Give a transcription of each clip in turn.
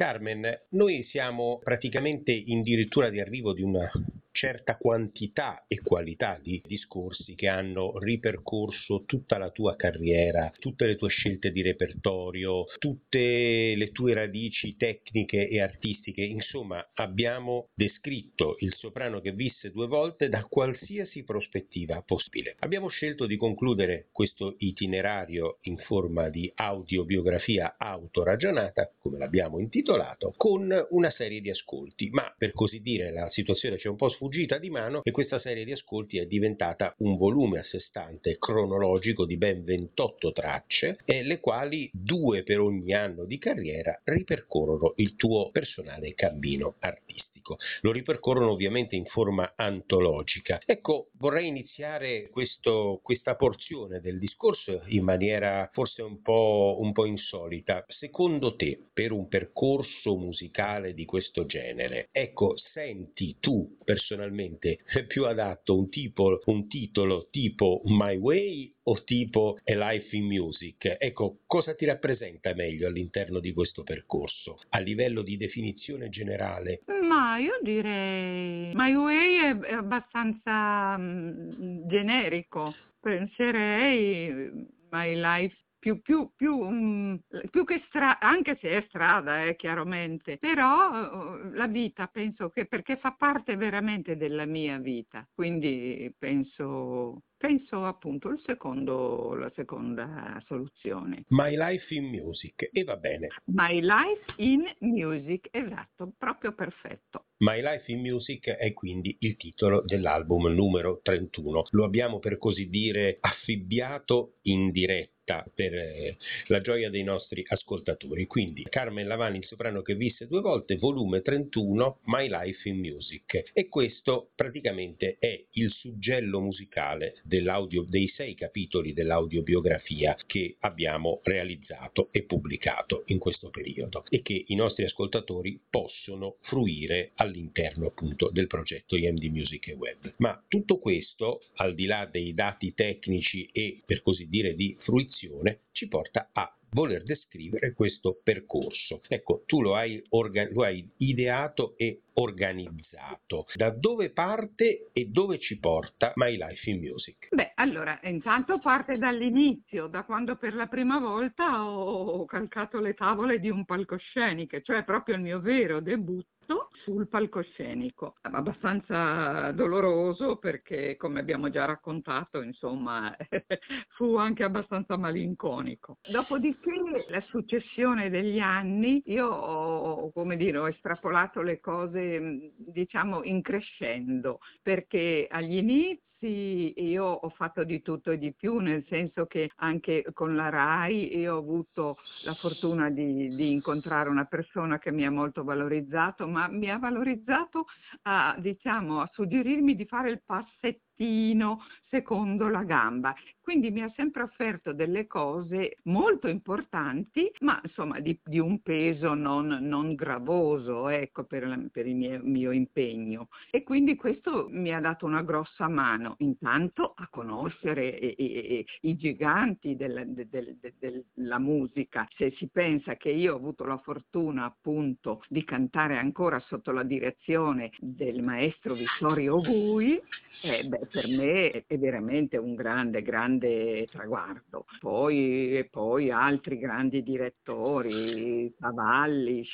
Carmen, noi siamo praticamente in dirittura di arrivo di una certa quantità e qualità di discorsi che hanno ripercorso tutta la tua carriera, tutte le tue scelte di repertorio, tutte le tue radici tecniche e artistiche, insomma abbiamo descritto il soprano che visse due volte da qualsiasi prospettiva possibile. Abbiamo scelto di concludere questo itinerario in forma di audiobiografia autoragionata, come l'abbiamo intitolato, con una serie di ascolti, ma per così dire la situazione ci è un po' sfuggita di mano e questa serie di ascolti è diventata un volume a sé stante cronologico di ben 28 tracce, le quali due per ogni anno di carriera ripercorrono il tuo personale cammino artistico artistico. Lo ripercorrono ovviamente in forma antologica. Ecco, vorrei iniziare questo, questa porzione del discorso in maniera forse un po', un po' insolita. Secondo te, per un percorso musicale di questo genere, ecco, senti tu personalmente più adatto un, tipo, un titolo tipo My Way o tipo A Life in Music? Ecco, cosa ti rappresenta meglio all'interno di questo percorso a livello di definizione generale? Ma io direi My Way è, abbastanza um, generico. Penserei My Life più, più, più, um, più che strada, anche se è strada, eh, chiaramente, però uh, la vita penso che perché fa parte veramente della mia vita, quindi penso Penso appunto il secondo, la seconda soluzione. My Life in Music, e va bene. My Life in Music, esatto, proprio perfetto. My Life in Music è quindi il titolo dell'album numero 31. Lo abbiamo per così dire affibbiato in diretta per eh, la gioia dei nostri ascoltatori. Quindi Carmen Lavani, il soprano che visse due volte, volume 31, My Life in Music. E questo praticamente è il suggello musicale dei sei capitoli dell'audiobiografia che abbiamo realizzato e pubblicato in questo periodo e che i nostri ascoltatori possono fruire all'interno appunto del progetto IMD Music e Web. Ma tutto questo, al di là dei dati tecnici e per così dire di fruizione, ci porta a voler descrivere questo percorso. Ecco, tu lo hai, orga- lo hai ideato e organizzato. Da dove parte e dove ci porta My Life in Music? Beh, allora, intanto parte dall'inizio, da quando per la prima volta ho calcato le tavole di un palcoscenico, cioè proprio il mio vero debutto sul palcoscenico. Abbastanza doloroso perché, come abbiamo già raccontato, insomma, fu anche abbastanza malinconico. Dopodiché, la successione degli anni, io ho, come dire, ho estrapolato le cose, diciamo, in crescendo, perché agli inizi io ho fatto di tutto e di più, nel senso che anche con la RAI io ho avuto la fortuna di, di incontrare una persona che mi ha molto valorizzato, ma mi ha valorizzato a, diciamo, a suggerirmi di fare il passettino secondo la gamba. Quindi mi ha sempre offerto delle cose molto importanti, ma insomma di, di un peso non, non gravoso ecco, per, la, per il mio, mio, impegno. E quindi questo mi ha dato una grossa mano, intanto a conoscere e, e, i giganti della, de, de, de, della musica. Se si pensa che io ho avuto la fortuna appunto di cantare ancora sotto la direzione del maestro Vittorio Gui, eh, beh, per me è veramente un grande, grande traguardo. Poi, poi altri grandi direttori, Cavallis,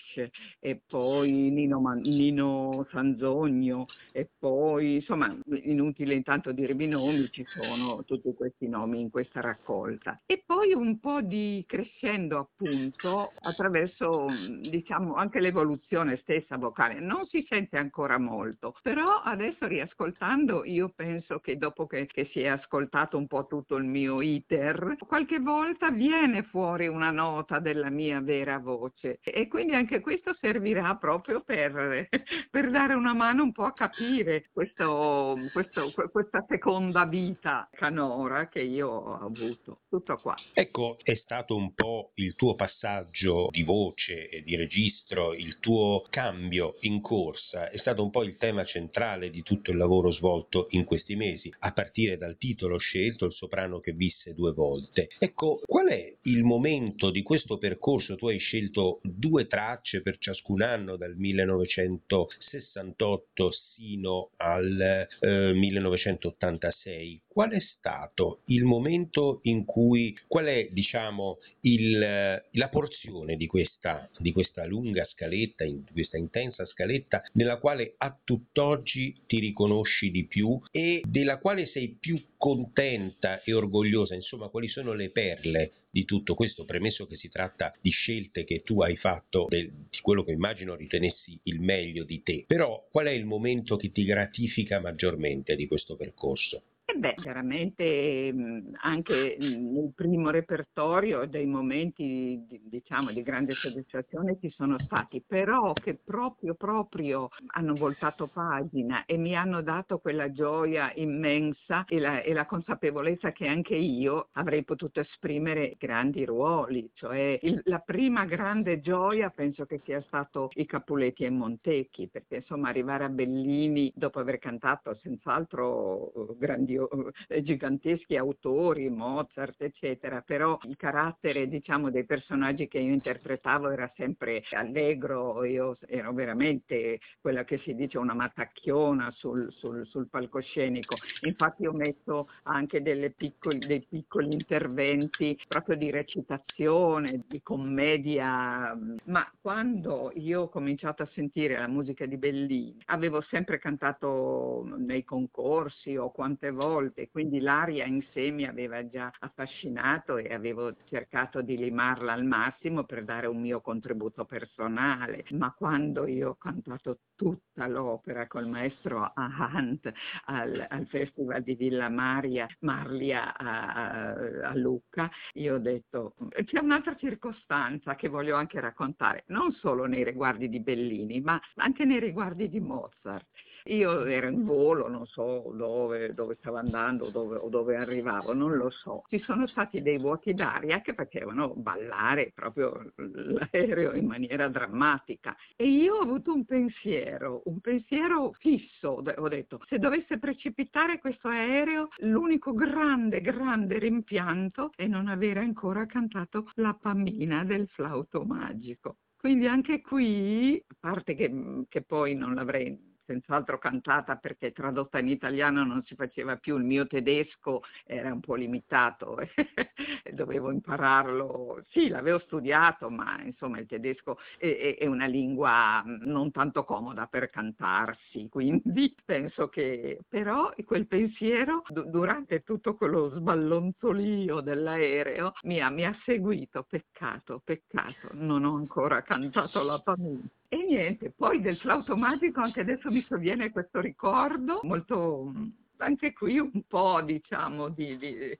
e poi Nino, Nino Sanzogno, e poi, insomma, inutile intanto dirvi i nomi, ci sono tutti questi nomi in questa raccolta. E poi un po' di crescendo appunto attraverso, diciamo, anche l'evoluzione stessa vocale. Non si sente ancora molto, però adesso riascoltando io penso che dopo che, che, si è ascoltato un po' tutto il mio iter, qualche volta viene fuori una nota della mia vera voce e quindi anche questo servirà proprio per, per dare una mano un po' a capire questo, questo questa seconda vita canora che io ho avuto. Tutto qua. Ecco, è stato un po' il tuo passaggio di voce e di registro, il tuo cambio in corsa, è stato un po' il tema centrale di tutto il lavoro svolto in questi mesi, a partire dal titolo scelto, il soprano che visse due volte. Ecco, qual è il momento di questo percorso? Tu hai scelto due tracce per ciascun anno, dal 1968 sino al eh, 1986. Qual è stato il momento in cui, qual è diciamo il, la porzione di questa, di questa lunga scaletta, di questa intensa scaletta nella quale a tutt'oggi ti riconosci di più e della quale sei più contenta e orgogliosa, insomma quali sono le perle di tutto questo, premesso che si tratta di scelte che tu hai fatto, del, di quello che immagino ritenessi il meglio di te, però qual è il momento che ti gratifica maggiormente di questo percorso? Eh beh, chiaramente anche nel primo repertorio dei momenti di, diciamo, di grande soddisfazione ci sono stati, però che proprio, proprio hanno voltato pagina e mi hanno dato quella gioia immensa e la, e la consapevolezza che anche io avrei potuto esprimere grandi ruoli, cioè il, la prima grande gioia penso che sia stato i Capuletti e Montecchi, perché insomma arrivare a Bellini dopo aver cantato senz'altro uh, grandioso eh, giganteschi autori, Mozart, eccetera, però il carattere, diciamo, dei personaggi che io interpretavo era sempre allegro, io ero veramente quella che si dice una matacchiona sul, sul, sul palcoscenico. Infatti ho messo anche piccoli, dei piccoli interventi proprio di recitazione, di commedia, ma quando io ho cominciato a sentire la musica di Bellini, avevo sempre cantato nei concorsi o quante volte volte, quindi l'aria in sé mi aveva già affascinato e avevo cercato di limarla al massimo per dare un mio contributo personale, ma quando io ho cantato tutta l'opera col maestro Ahant al, al Festival di Villa Maria, Marlia a, a, Lucca, io ho detto c'è un'altra circostanza che voglio anche raccontare, non solo nei riguardi di Bellini, ma anche nei riguardi di Mozart. Io ero in volo, non so dove, dove stavo andando dove, o dove arrivavo, non lo so. Ci sono stati dei vuoti d'aria che facevano ballare proprio l'aereo in maniera drammatica. E io ho avuto un pensiero, un pensiero fisso. Ho detto, se dovesse precipitare questo aereo, l'unico grande, grande rimpianto è non avere ancora cantato la Pamina del flauto magico. Quindi anche qui, a parte che, che poi non l'avrei senz'altro cantata perché tradotta in italiano non si faceva più, il mio tedesco era un po' limitato e dovevo impararlo. Sì, l'avevo studiato, ma insomma il tedesco è, è, una lingua non tanto comoda per cantarsi, quindi penso che però quel pensiero durante tutto quello sballonzolio dell'aereo mi ha, mi ha seguito, peccato, peccato, non ho ancora cantato la famiglia. E niente, poi del flauto magico anche adesso mi sovviene questo ricordo molto anche qui un po' diciamo di, di eh,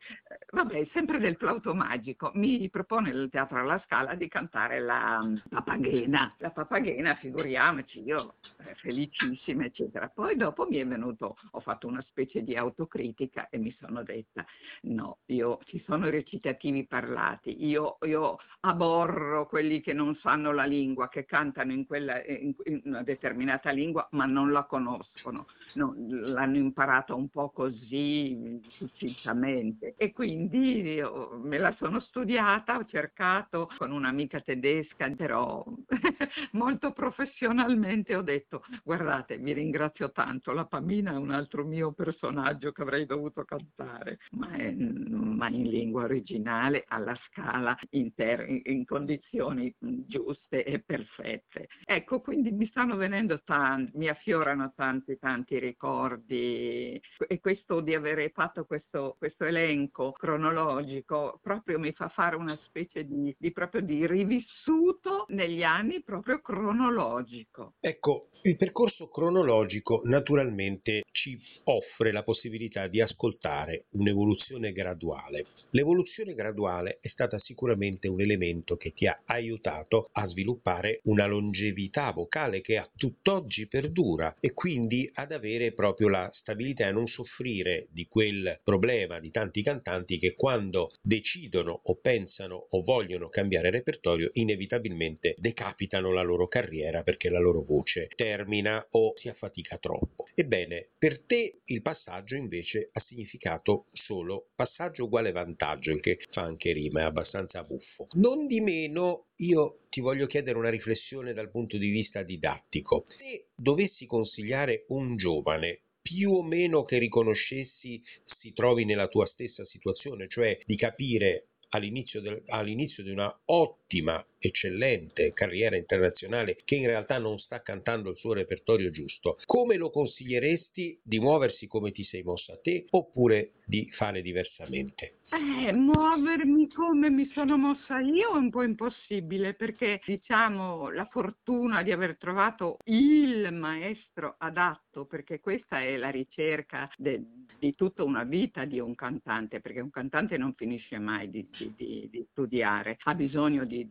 vabbè, sempre del flauto magico. Mi propone il Teatro alla Scala di cantare la mm, Papagena. La Papagena, figuriamoci, io eh, felicissima, eccetera. Poi dopo mi è venuto, ho fatto una specie di autocritica e mi sono detta, no, io ci sono recitativi parlati, io, io aborro quelli che non sanno la lingua, che cantano in, quella, in, in una determinata lingua ma non la conoscono, no, l'hanno imparata un un po' così succintamente e quindi me la sono studiata, ho cercato con un'amica tedesca, però molto professionalmente ho detto guardate vi ringrazio tanto, la Pamina è un altro mio personaggio che avrei dovuto cantare, ma, è, ma in lingua originale, alla scala, in, ter- in condizioni giuste e perfette. Ecco, quindi mi stanno venendo tanti, mi affiorano tanti tanti ricordi e questo di avere fatto questo, questo, elenco cronologico proprio mi fa fare una specie di, di, proprio di rivissuto negli anni proprio cronologico. Ecco, il percorso cronologico naturalmente ci offre la possibilità di ascoltare un'evoluzione graduale. L'evoluzione graduale è stata sicuramente un elemento che ti ha aiutato a sviluppare una longevità vocale che a tutt'oggi perdura e quindi ad avere proprio la stabilità e non non soffrire di quel problema di tanti cantanti che quando decidono o pensano o vogliono cambiare repertorio inevitabilmente decapitano la loro carriera perché la loro voce termina o si affatica troppo. Ebbene, per te il passaggio invece ha significato solo passaggio uguale vantaggio, il che fa anche rima, è abbastanza buffo. Non di meno io ti voglio chiedere una riflessione dal punto di vista didattico. Se dovessi consigliare un giovane più o meno che riconoscessi si trovi nella tua stessa situazione, cioè di capire all'inizio, del, all'inizio di una ottima, eccellente carriera internazionale che in realtà non sta cantando il suo repertorio giusto, come lo consiglieresti di muoversi come ti sei mossa a te oppure di fare diversamente? Eh, muovermi come mi sono mossa io è un po' impossibile perché diciamo la fortuna di aver trovato il maestro adatto, perché questa è la ricerca de, di tutta una vita di un cantante, perché un cantante non finisce mai di, di, di studiare, ha bisogno di,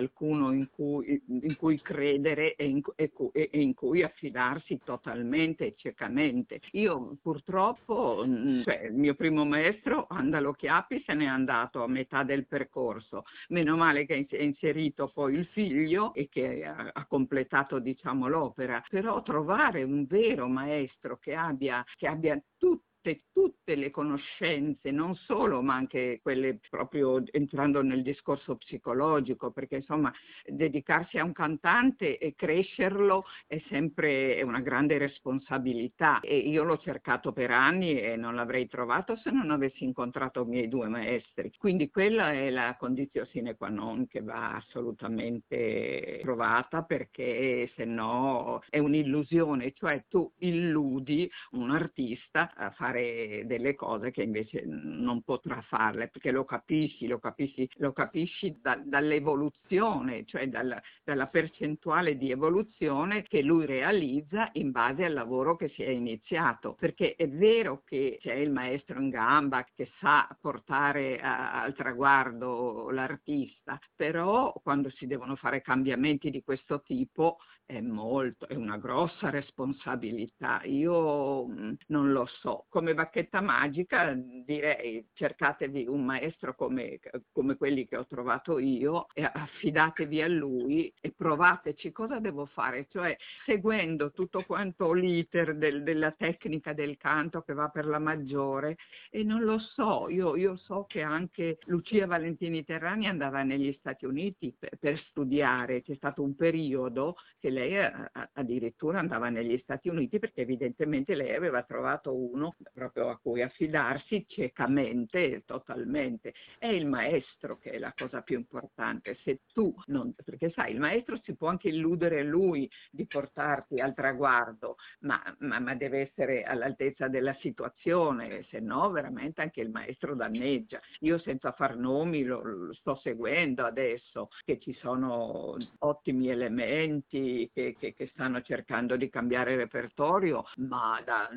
qualcuno in cui, in cui credere e in, e, e in, cui affidarsi totalmente e ciecamente. Io purtroppo, cioè, il mio primo maestro, Andalo Chiappi se n'è andato a metà del percorso. Meno male che ha inserito poi il figlio e che ha, ha completato diciamo, l'opera. Però trovare un vero maestro che abbia, che abbia tutto tutte, tutte le conoscenze, non solo, ma anche quelle proprio entrando nel discorso psicologico, perché insomma dedicarsi a un cantante e crescerlo è sempre una grande responsabilità e io l'ho cercato per anni e non l'avrei trovato se non avessi incontrato i miei due maestri. Quindi quella è la condizione sine qua non che va assolutamente trovata perché se no è un'illusione, cioè tu illudi un artista a fare fare delle cose che invece non potrà farle, perché lo capisci, lo capisci, lo capisci da, dall'evoluzione, cioè dalla, dalla percentuale di evoluzione che lui realizza in base al lavoro che si è iniziato, perché è vero che c'è il maestro in gamba che sa portare a, al traguardo l'artista, però quando si devono fare cambiamenti di questo tipo è molto, è una grossa responsabilità. Io mm, non lo so. Come bacchetta magica direi cercatevi un maestro come, come quelli che ho trovato io e affidatevi a lui e provateci cosa devo fare, cioè seguendo tutto quanto l'iter del, della tecnica del canto che va per la maggiore. E non lo so, io, io so che anche Lucia Valentini Terrani andava negli Stati Uniti per, per studiare, c'è stato un periodo che lei lei addirittura andava negli Stati Uniti perché evidentemente lei aveva trovato uno proprio a cui affidarsi ciecamente, totalmente. È il maestro che è la cosa più importante. Se tu non, perché sai, il maestro si può anche illudere lui di portarti al traguardo, ma, ma, ma deve essere all'altezza della situazione, se no veramente anche il maestro danneggia. Io senza far nomi lo, lo sto seguendo adesso, che ci sono ottimi elementi, che, che, che, stanno cercando di cambiare repertorio, ma da,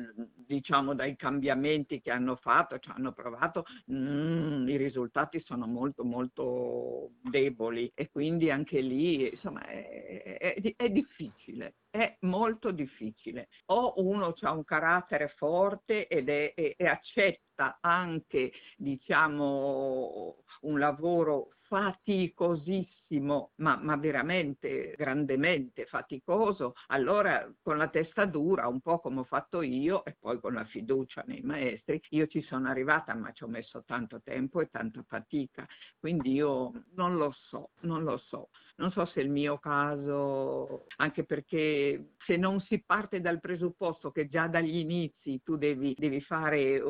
diciamo dai cambiamenti che hanno fatto, ci hanno provato, mm, i risultati sono molto molto deboli e quindi anche lì insomma è, è, è difficile è molto difficile. O uno ha un carattere forte ed è, e, e accetta anche, diciamo, un lavoro faticosissimo, ma, ma, veramente grandemente faticoso, allora con la testa dura, un po' come ho fatto io e poi con la fiducia nei maestri, io ci sono arrivata, ma ci ho messo tanto tempo e tanta fatica, quindi io non lo so, non lo so. Non so se è il mio caso, anche perché se non si parte dal presupposto che già dagli inizi tu devi, devi fare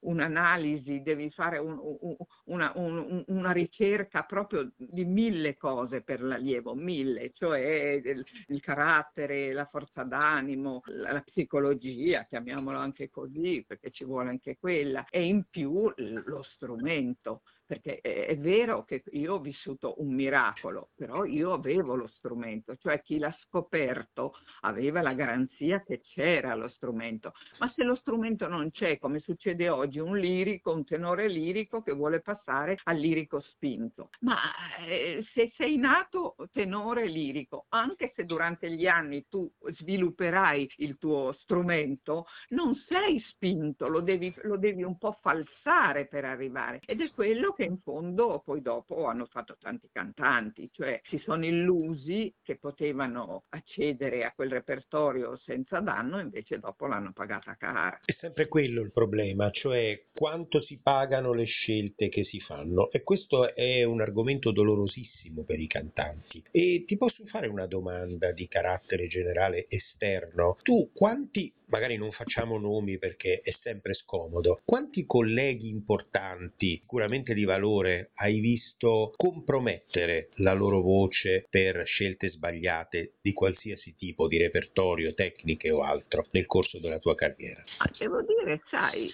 un'analisi, devi fare un, un, una, un, una, ricerca proprio di mille cose per l'allievo, mille, cioè il, il carattere, la forza d'animo, la, la, psicologia, chiamiamolo anche così, perché ci vuole anche quella, e in più lo strumento perché è, vero che io ho vissuto un miracolo, però però io avevo lo strumento, cioè chi l'ha scoperto aveva la garanzia che c'era lo strumento, ma se lo strumento non c'è, come succede oggi, un lirico, un tenore lirico che vuole passare al lirico spinto, ma eh, se sei nato tenore lirico, anche se durante gli anni tu svilupperai il tuo strumento, non sei spinto, lo devi, lo devi un po' falsare per arrivare. Ed è quello che in fondo poi dopo hanno fatto tanti cantanti, cioè si sono illusi che potevano accedere a quel repertorio senza danno, invece dopo l'hanno pagata cara. È sempre quello il problema, cioè quanto si pagano le scelte che si fanno e questo è un argomento dolorosissimo per i cantanti. E ti posso fare una domanda di carattere generale esterno? Tu quanti magari non facciamo nomi perché è sempre scomodo. Quanti colleghi importanti, sicuramente di valore, hai visto compromettere la loro voce per scelte sbagliate di qualsiasi tipo, di repertorio, tecniche o altro, nel corso della tua carriera? devo dire, sai,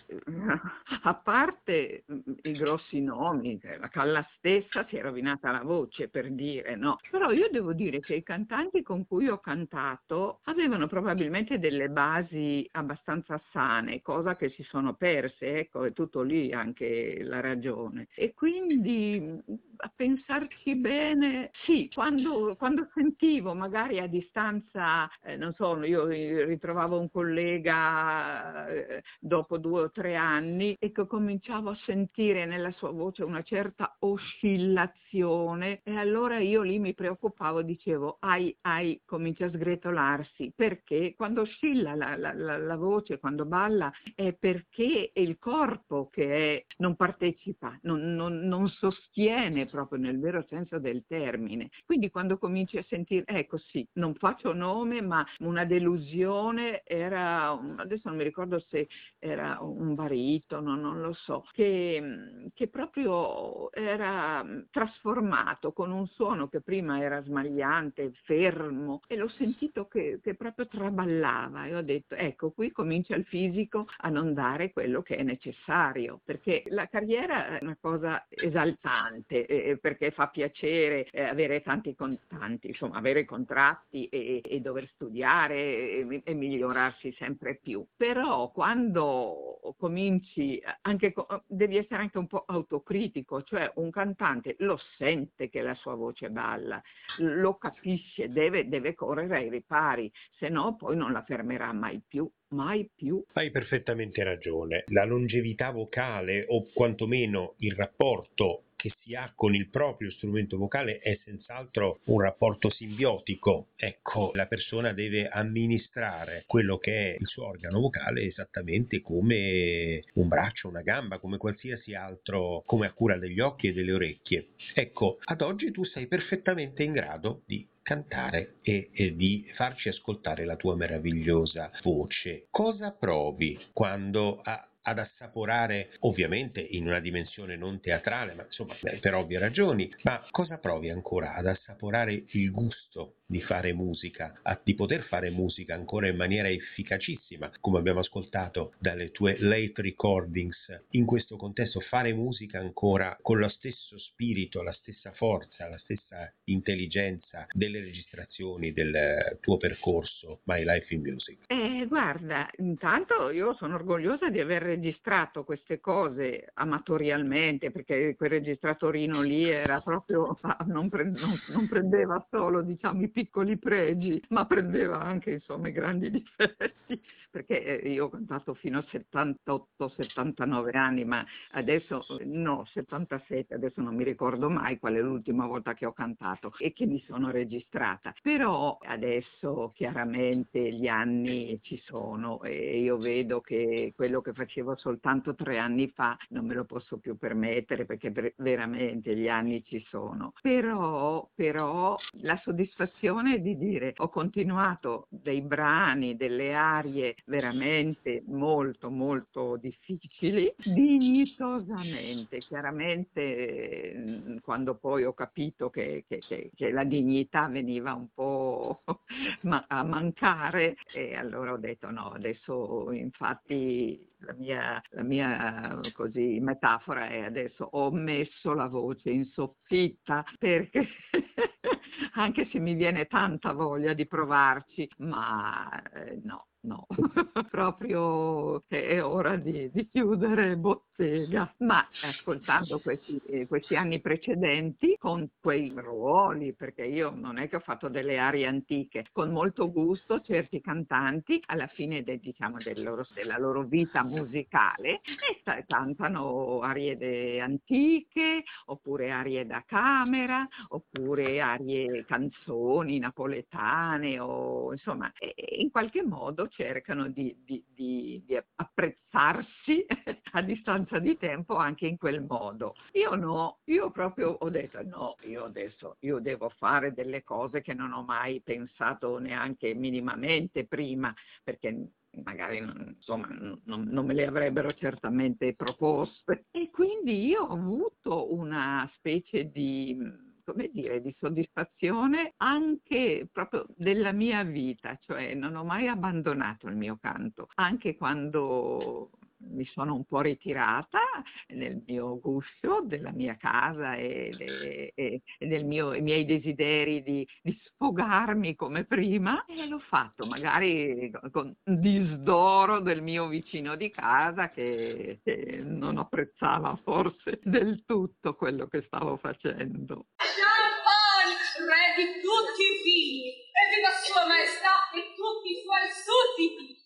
a parte i grossi nomi, la Calla stessa si è rovinata la voce per dire, no? Però io devo dire che i cantanti con cui ho cantato avevano probabilmente delle basi abbastanza sane, cosa che si sono perse, ecco, è tutto lì anche la ragione. E quindi a pensarci bene, sì, quando, quando sentivo magari a distanza, eh, non so, io ritrovavo un collega eh, dopo due o tre anni e che cominciavo a sentire nella sua voce una certa oscillazione e allora io lì mi preoccupavo, dicevo, ai, ai, comincia a sgretolarsi, perché quando oscilla la, la, la, la voce, quando balla, è perché è il corpo che è, non partecipa, non, non, non sostiene proprio nel vero senso del termine. Quindi quando cominci a sentire, ecco sì, non faccio nome, ma una delusione era, adesso non mi ricordo se era un baritono, non lo so, che, che proprio era trasformato con un suono che prima era smagliante, fermo, e l'ho sentito che, che proprio traballava e ho detto, ecco, qui comincia il fisico a non dare quello che è necessario, perché la carriera è una cosa esaltante, eh, perché fa piacere eh, avere tanti contanti, insomma avere contratti e, e dover studiare e, e, migliorarsi sempre più. Però quando cominci, anche, devi essere anche un po' autocritico, cioè un cantante lo sente che la sua voce balla, lo capisce, deve, deve correre ai ripari, se no poi non la fermerà mai più mai più. Hai perfettamente ragione. La longevità vocale o quantomeno il rapporto che si ha con il proprio strumento vocale è senz'altro un rapporto simbiotico. Ecco, la persona deve amministrare quello che è il suo organo vocale esattamente come un braccio, una gamba, come qualsiasi altro, come a cura degli occhi e delle orecchie. Ecco, ad oggi tu sei perfettamente in grado di cantare e, e, di farci ascoltare la tua meravigliosa voce. Cosa provi quando a, ad assaporare, ovviamente in una dimensione non teatrale, ma insomma per ovvie ragioni, ma cosa provi ancora ad assaporare il gusto di fare musica, a, di poter fare musica ancora in maniera efficacissima, come abbiamo ascoltato dalle tue late recordings, in questo contesto fare musica ancora con lo stesso spirito, la stessa forza, la stessa intelligenza delle registrazioni del tuo percorso My Life in Music? Eh, guarda, intanto io sono orgogliosa di aver registrato queste cose amatorialmente, perché quel registratorino lì era proprio, non, pre, non, non prendeva solo diciamo, i piccoli pregi, ma prendeva anche insomma, i grandi difetti, perché eh, io ho cantato fino a 78-79 anni, ma adesso no, 77, adesso non mi ricordo mai qual è l'ultima volta che ho cantato e che mi sono registrata. Però adesso chiaramente gli anni ci sono e io vedo che quello che facevo soltanto tre anni fa non me lo posso più permettere perché veramente gli anni ci sono. Però, però la soddisfazione di dire ho continuato dei brani, delle arie veramente molto molto difficili, dignitosamente. Chiaramente mm, quando poi ho capito che, che, che, che la dignità veniva un po' a mancare e allora ho detto no, adesso infatti la mia, la mia così, metafora è adesso ho messo la voce in soffitta perché anche se mi viene tanta voglia di provarci, ma eh, no, no, proprio è ora di, di, chiudere bottega. Ma ascoltando questi, eh, questi, anni precedenti, con quei ruoli, perché io non è che ho fatto delle arie antiche, con molto gusto certi cantanti alla fine de, diciamo, del loro, della loro vita musicale e cantano arie antiche, oppure arie da camera, oppure arie canzoni napoletane, o insomma, in qualche modo cercano di, di, di, di apprezzarsi a distanza di tempo anche in quel modo. Io no, io proprio ho detto no, io adesso io devo fare delle cose che non ho mai pensato neanche minimamente prima, perché magari insomma, non, non, me le avrebbero certamente proposte. E quindi io ho avuto una specie di come dire, di soddisfazione anche proprio della mia vita, cioè non ho mai abbandonato il mio canto, anche quando mi sono un po' ritirata nel mio guscio della mia casa e, de, e, e dei miei desideri di, di, sfogarmi come prima e l'ho fatto magari con disdoro del mio vicino di casa che, che non apprezzava forse del tutto quello che stavo facendo. Champagne, re di tutti i vini, e viva sua maestà e tutti i suoi sudditi!